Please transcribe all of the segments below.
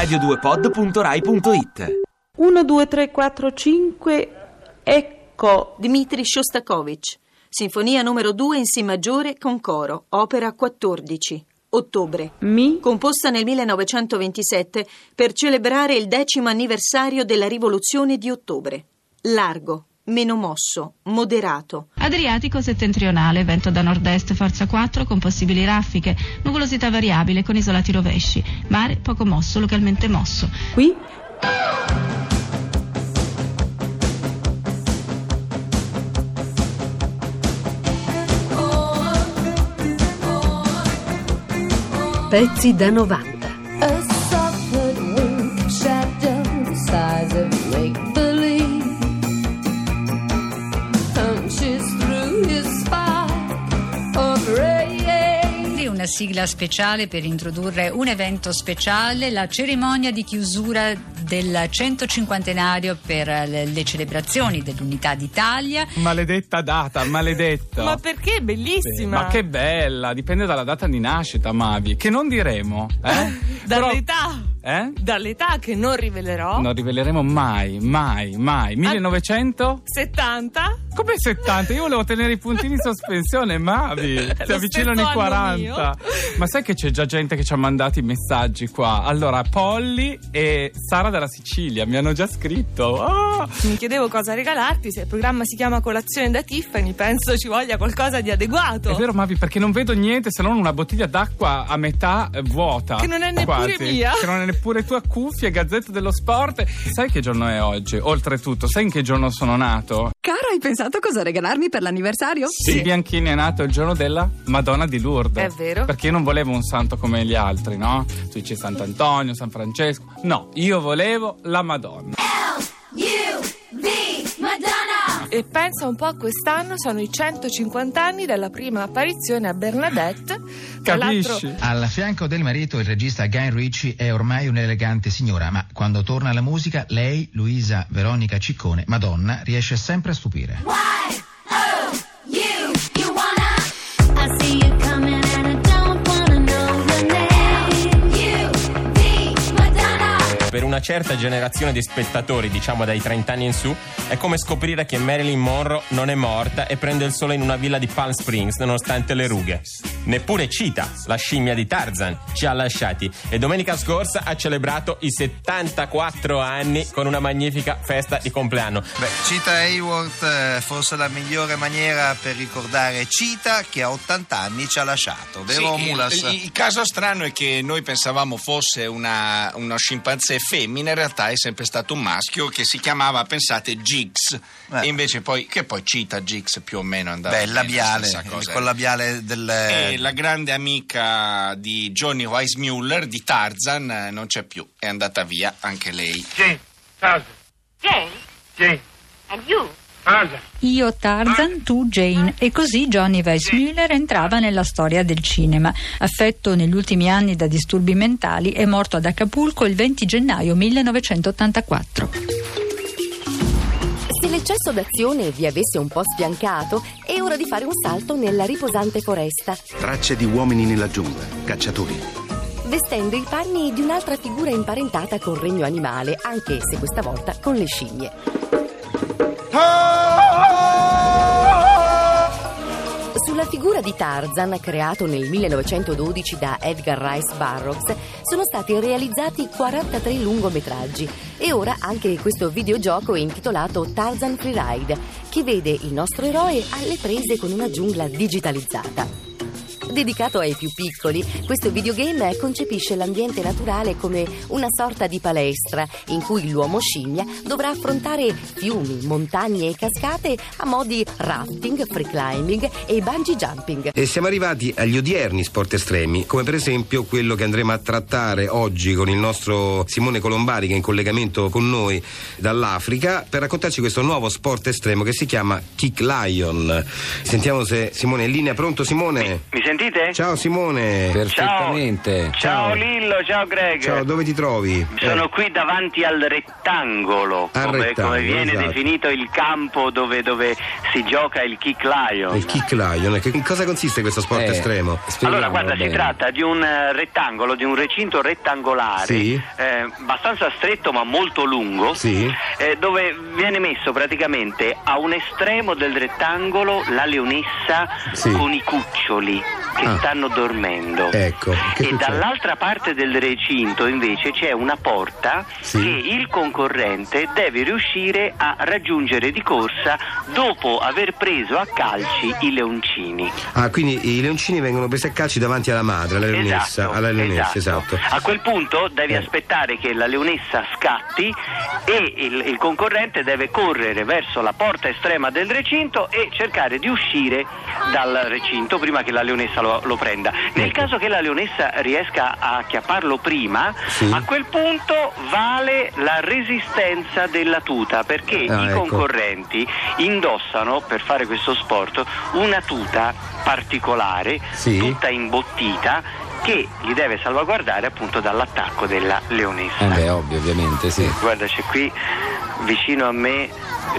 radio2pod.rai.it 1, 2, 3, 4, 5, ecco. Dmitri Shostakovich. Sinfonia numero 2 in Si maggiore con coro, opera 14. Ottobre. Mi, Composta nel 1927 per celebrare il decimo anniversario della rivoluzione di ottobre. Largo, meno mosso, moderato. Adriatico settentrionale, vento da nord-est, forza 4 con possibili raffiche, nuvolosità variabile con isolati rovesci, mare poco mosso, localmente mosso. qui, Pezzi da 90. Sigla speciale per introdurre un evento speciale, la cerimonia di chiusura del 150 per le le celebrazioni dell'Unità d'Italia. Maledetta data, maledetta. Ma perché? Bellissima. Ma che bella, dipende dalla data di nascita, Mavi. Che non diremo, eh? Però- Dall'età. Eh? Dall'età che non rivelerò. Non riveleremo mai, mai, mai. 1900? 70. Come 70? Io volevo tenere i puntini in sospensione, Mavi. Si avvicinano i anno 40. mio. Ma sai che c'è già gente che ci ha mandato i messaggi qua? Allora, Polly e Sara dalla Sicilia mi hanno già scritto. Ah! Mi chiedevo cosa regalarti. Se il programma si chiama Colazione da Tiffany, penso ci voglia qualcosa di adeguato. È vero, Mavi, perché non vedo niente se non una bottiglia d'acqua a metà eh, vuota. Che non è neppure quasi. mia. Che non è neppure tua cuffia, Gazzetta dello Sport. Sai che giorno è oggi? Oltretutto, sai in che giorno sono nato? Cara, hai pensato cosa regalarmi per l'anniversario? Il Bianchini è nato il giorno della Madonna di Lourdes. È vero. Perché io non volevo un santo come gli altri, no? Tu dici Sant'Antonio, San Francesco. No, io volevo la Madonna. E pensa un po' a quest'anno, sono i 150 anni dalla prima apparizione a Bernadette. Capisci? Al fianco del marito il regista Guy Ritchie è ormai un'elegante signora, ma quando torna alla musica lei, Luisa Veronica Ciccone, Madonna, riesce sempre a stupire. The Madonna. Per una certa generazione di spettatori, diciamo dai 30 anni in su, è come scoprire che Marilyn Monroe non è morta e prende il sole in una villa di Palm Springs nonostante le rughe. Neppure Cheetah, la scimmia di Tarzan, ci ha lasciati e domenica scorsa ha celebrato i 74 anni con una magnifica festa di compleanno. Beh, Cita Hayward è forse la migliore maniera per ricordare Cita che a 80 anni ci ha lasciato, vero Sì, Mulas? Il, il caso strano è che noi pensavamo fosse una, uno scimpanzé femmina, in realtà è sempre stato un maschio che si chiamava, pensate, Jigs. Eh. E invece poi, che poi cita Jigs più o meno andava Beh, labiale, stessa cosa. col labiale del... E la grande amica di Johnny Weissmuller, di Tarzan, eh, non c'è più, è andata via anche lei. Io Tarzan, tu Jane. E così Johnny Weissmuller entrava nella storia del cinema. Affetto negli ultimi anni da disturbi mentali, è morto ad Acapulco il 20 gennaio 1984. Se l'eccesso d'azione vi avesse un po' sfiancato, è ora di fare un salto nella riposante foresta, Tracce di uomini nella giungla, cacciatori. vestendo i panni di un'altra figura imparentata col regno animale, anche se questa volta con le scimmie. Sulla figura di Tarzan, creato nel 1912 da Edgar Rice Burroughs, sono stati realizzati 43 lungometraggi e ora anche questo videogioco è intitolato Tarzan Freeride, che vede il nostro eroe alle prese con una giungla digitalizzata. Dedicato ai più piccoli, questo videogame concepisce l'ambiente naturale come una sorta di palestra in cui l'uomo scimmia dovrà affrontare fiumi, montagne e cascate a modi rafting, free climbing e bungee jumping. E siamo arrivati agli odierni sport estremi, come per esempio quello che andremo a trattare oggi con il nostro Simone Colombari che è in collegamento con noi dall'Africa per raccontarci questo nuovo sport estremo che si chiama Kick Lion. Sentiamo se Simone è in linea. Pronto Simone? Mi senti sentite? Ciao Simone. Perfettamente. Ciao Lillo, ciao Greg. Ciao, dove ti trovi? Sono qui davanti al rettangolo, Al come, rettangolo, come viene esatto. definito il campo dove, dove si gioca il kick lion. Il kick lion. Che- In cosa consiste questo sport Eh, estremo? Allora, guarda, si tratta di un eh, rettangolo, di un recinto rettangolare, Sì. eh, abbastanza stretto ma molto lungo, Sì. eh, dove viene messo praticamente a un estremo del rettangolo la leonessa Sì. con i cuccioli che Ah. stanno dormendo. Ecco, e dall'altra parte del recinto invece c'è una porta Sì. che il concorrente deve riuscire a raggiungere di corsa dopo aver preso a calci i leoncini. Ah, quindi i leoncini vengono presi a calci davanti alla madre, alla leonessa. Esatto, alla leonessa, esatto. A quel punto devi aspettare che la leonessa scatti e il, il concorrente deve correre verso la porta estrema del recinto e cercare di uscire dal recinto prima che la leonessa lo, lo prenda. Nel caso che la leonessa riesca a acchiapparlo prima, Sì. a quel punto vale la resistenza della tuta perché Ah, i ecco. concorrenti indossano per fare questo sport una tuta particolare, Sì. tutta imbottita che li deve salvaguardare appunto dall'attacco della leonessa. Eh beh, ovvio, ovviamente, sì. Guarda, c'è qui vicino a me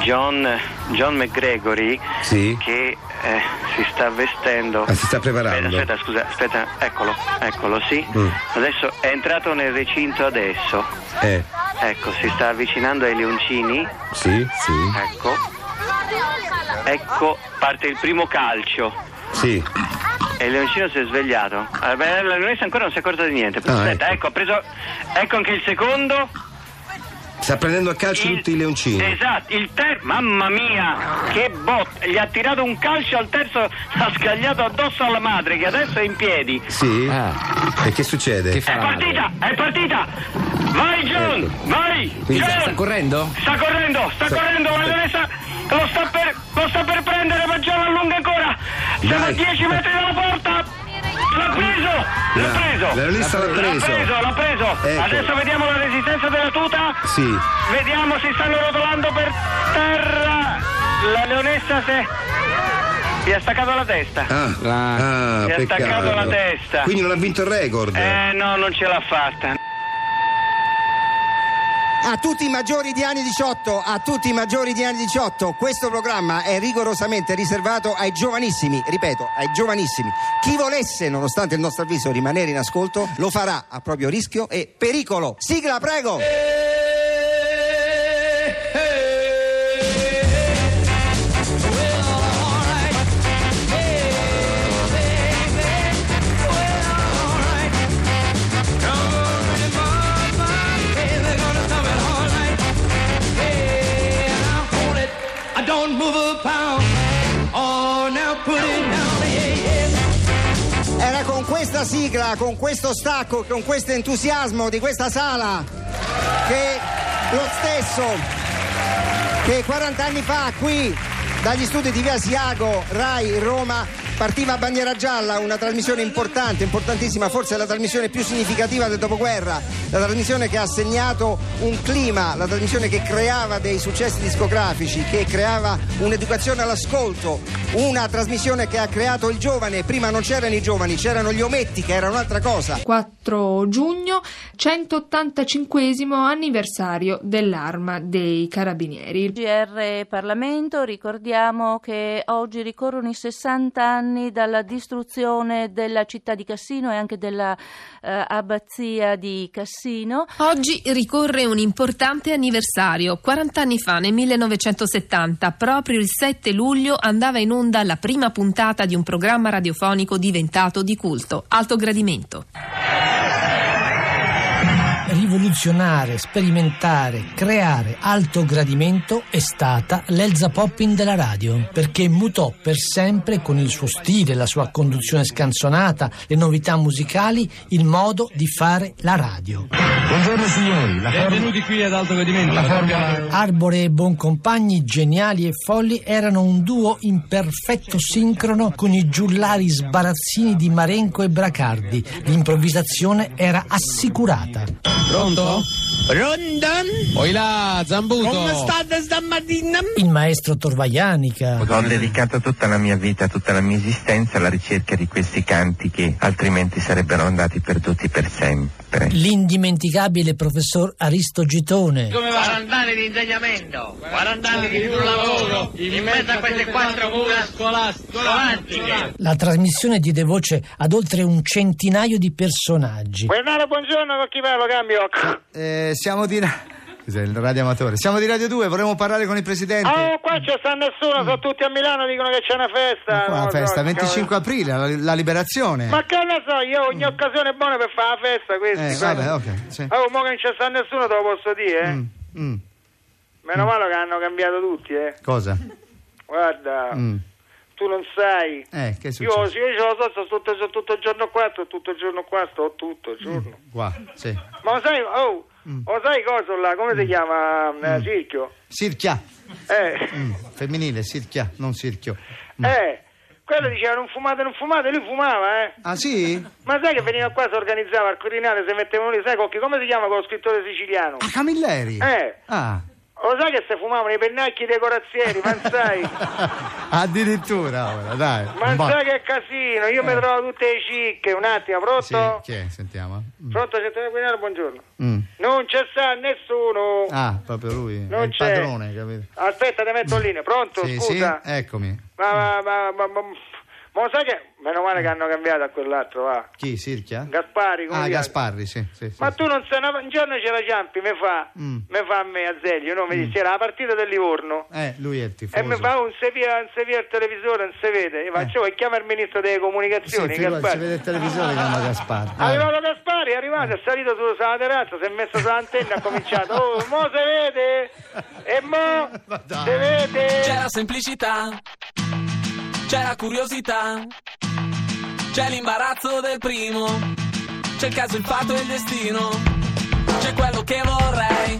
John, John McGregory Sì. che eh, si sta vestendo. Ah, si sta preparando. Aspetta, aspetta, scusa, aspetta, eccolo, eccolo, sì. Mm. Adesso è entrato nel recinto adesso. Eh, Ecco, si sta avvicinando ai leoncini. sì, sì, Ecco. Ecco, parte il primo calcio. sì. E il leoncino si è svegliato. Ah, la leonessa ancora non si è accorta di niente. Ah, Aspetta, ecco, ha preso. Ecco anche il secondo. Sta prendendo a calcio tutti i leoncini. Esatto, il terzo. Mamma mia, che botta! Gli ha tirato un calcio al terzo, l'ha scagliato addosso alla madre che adesso è in piedi. Sì? Ah. E che succede? Che È partita, è partita! Vai John, vai! Ecco. Quindi John! sta correndo? Sta correndo, sta Sta- correndo, la leonessa lo sta per, lo sta per prendere, ma John allunga ancora! Siamo a Dai. 10 metri dalla porta! L'ha preso! L'ha preso! la leonessa l'ha preso. L'ha preso, l'ha preso! Ecco. Adesso vediamo la resistenza della tuta! Sì. Vediamo, si stanno rotolando per terra! La leonessa si è... Gli ha staccato la testa! Ah, ah, Mi ha peccato. staccato la testa. Quindi non ha vinto il record. Eh no, non ce l'ha fatta. A tutti i maggiori di anni 18, a tutti i maggiori di anni 18, questo programma è rigorosamente riservato ai giovanissimi, ripeto, ai giovanissimi. Chi volesse, nonostante il nostro avviso, rimanere in ascolto, lo farà a proprio rischio e pericolo. Sigla, prego! Era sigla, con questo stacco, con questo entusiasmo di questa sala che lo stesso che 40 anni fa qui dagli studi di Via Asiago, Rai, Roma, partiva Bandiera Gialla, una trasmissione importante, importantissima, forse la trasmissione più significativa del dopoguerra, la trasmissione che ha segnato un clima, la trasmissione che creava dei successi discografici, che creava un'educazione all'ascolto, una trasmissione che ha creato il giovane, prima non c'erano i giovani, c'erano gli ometti che era un'altra cosa. 4 giugno, 185 anniversario dell'arma dei carabinieri. GR Parlamento, ricordiamo che oggi ricorrono i 60 anni dalla distruzione della città di Cassino e anche della eh, di Cassino. Oggi ricorre un importante anniversario. 40 anni fa, nel 1970, proprio il 7 luglio, andava in onda la prima puntata di un programma radiofonico diventato di culto, Alto Gradimento. Rivoluzionare, sperimentare, creare alto gradimento è stata l'Elza Poppin della radio, perché mutò per sempre con il suo stile, la sua conduzione scanzonata, le novità musicali, il modo di fare la radio. Buongiorno signori, la Benvenuti qui ad Alto Gradimento. Arbore e Boncompagni, geniali e folli, erano un duo in perfetto sincrono con i giullari sbarazzini di Marenco e Bracardi. L'improvvisazione era assicurata. Pronto? Rondon? Oi là, Zambuto. Come state stamattina? Il maestro Torvaianica. Ho dedicato tutta la mia vita, tutta la mia esistenza alla ricerca di questi canti che altrimenti sarebbero andati perduti per sempre. L'indimenticabile professor Aristo Gitone. Come 40 anni di insegnamento, 40 anni di sul lavoro, in mezzo a queste quattro mura scolastiche. La trasmissione diede voce ad oltre un centinaio di personaggi. Bernardo, buongiorno, con chi parlo, cambio? Eh, siamo di. Cos'è il radioamatore? Siamo di Radio 2, vorremmo parlare con il presidente. Oh, qua c'è sta nessuno, sono tutti a Milano, dicono che c'è una festa. Qua so, festa, che 25 aprile, la, la liberazione. cavolo. Ma che ne so, io ho ogni occasione è buona per fare la festa, questi. Eh, vabbè, ok. Sì. Oh, mo che non c'è sta nessuno, te lo posso dire, eh. Mm, Meno male che hanno cambiato tutti, eh. Cosa? Guarda, Mm. Tu non sai. Eh, che è Io, io so, sto tutto, sto tutto il giorno qua, sto tutto il giorno qua, sto tutto il giorno. Qua, sì. Ma lo sai, oh, Mm. lo sai cosa là, come si chiama? Eh, Sirchio? Sirchia. Eh. Mm, femminile, sirchia, non sirchio. Eh, quello diceva non fumate, non fumate, lui fumava, eh. Ah, sì? Ma sai che veniva qua, si organizzava al Quirinale, si mettevano lì, sai come si chiama quello scrittore siciliano? Ah, Camilleri? Eh, Ah, lo sai che si fumavano i pennacchi dei corazzieri, ma sai? addirittura ora, dai. ma po'. sai che casino, io mi Eh. trovo tutte le cicche, un attimo, Sì, pronto? chi è? Sentiamo. Mm. Pronto, settore Quirinale, buongiorno. Mm. Non c'è sta nessuno. Ah, proprio lui, Non è il c'è. padrone, capito? Aspetta, ti metto in linea, pronto? Sì, Scusa. sì, eccomi. Ma, ma, ma, ma, ma, sai che... Meno male che hanno cambiato a quell'altro, va. Chi, Sirchia? Gaspari, come Ah? Gasparri, sì, sì, sì. Ma tu non sai, una- un giorno c'era Ciampi, mi fa, Mm. mi fa a me a Zeglio, no? mi dice, era la partita del Livorno. Eh, lui è il tifoso. E mi fa, oh, non si via, non si via il televisore, non si vede. E faccio, e chiama il ministro delle Eh. Sì, comunicazioni, figurati, si Gaspari. vede il televisore chiama Gasparri. È arrivato Gaspari, è arrivato, è salito sulla terrazza, si è messo sull'antenna e ha cominciato. Oh, mo si vede? E mo si vede? C'era semplicità, c'era curiosità, c'è l'imbarazzo del primo, c'è il caso, il fatto e il destino, c'è quello che vorrei,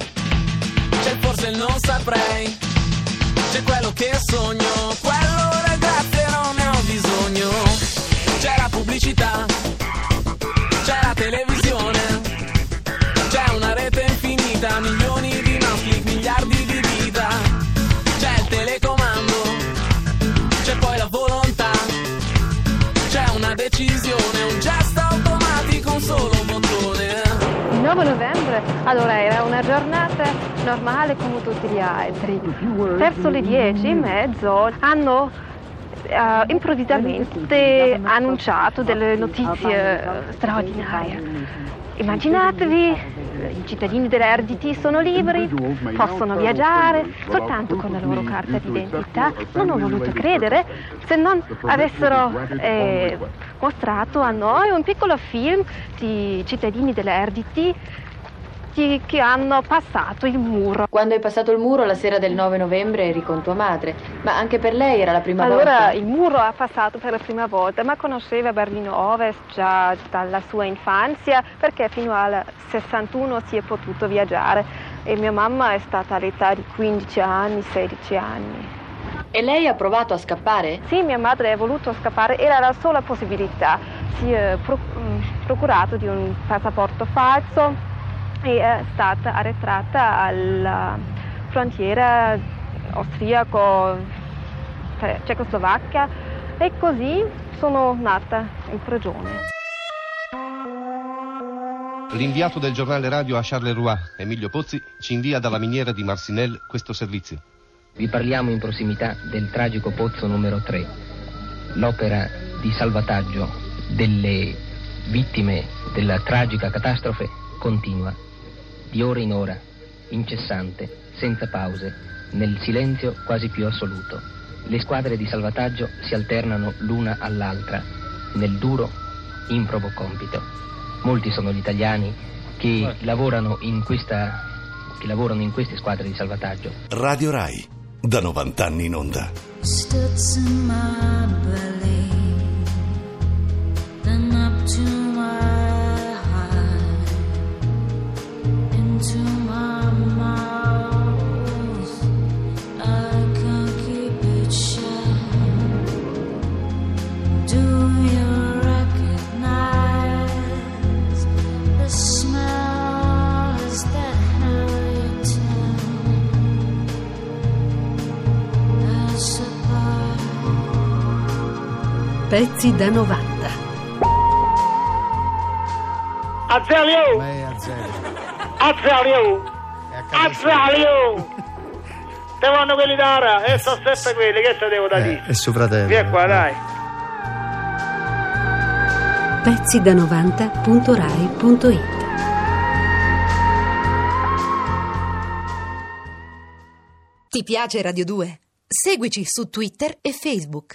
c'è forse il non saprei, c'è quello che sogno, quello grazie non ne ho bisogno, c'è la pubblicità, 9 novembre, allora era una giornata normale come tutti gli altri. Verso le 10 e mezzo hanno uh, improvvisamente annunciato delle notizie straordinarie. Immaginatevi i cittadini delle RDT sono liberi, possono viaggiare soltanto con la loro carta d'identità. Non ho voluto credere se non avessero eh, mostrato a noi un piccolo film di cittadini delle RDT che, hanno passato il muro. Quando hai passato il muro la sera del 9 novembre eri con tua madre, ma anche per lei era la prima allora volta. il muro ha passato per la prima volta, ma conosceva Berlino Ovest già dalla sua infanzia perché fino al 61 si è potuto viaggiare e mia mamma è stata all'età di 15 anni, 16 anni. E lei ha provato a scappare? Sì, mia madre ha voluto scappare, era la sola possibilità. Si è mm, procurato di un passaporto falso e è stata arretrata alla frontiera austriaco-cecoslovacca e così sono nata in prigione. L'inviato del giornale radio a Charleroi, Emilio Pozzi, ci invia dalla miniera di Marcinelle questo servizio. Vi parliamo in prossimità del tragico pozzo numero 3, l'opera di salvataggio delle vittime della tragica catastrofe continua, di ora in ora, incessante, senza pause, nel silenzio quasi più assoluto. Le squadre di salvataggio si alternano l'una all'altra nel duro, improbo compito. Molti sono gli italiani che lavorano in questa che lavorano in queste squadre di salvataggio. Radio Rai, da 90 anni in onda. Studs in my belly, Pezzi da 90. Azelio! Lei è Azeglio. Azelio! Azelio! Te vanno quelli d'ara, e sono sempre quelli, che te devo da dire? È suo fratello. Vieni qua, dai. Pezzi da 90.rai.it Ti piace Radio 2? Seguici su Twitter e Facebook.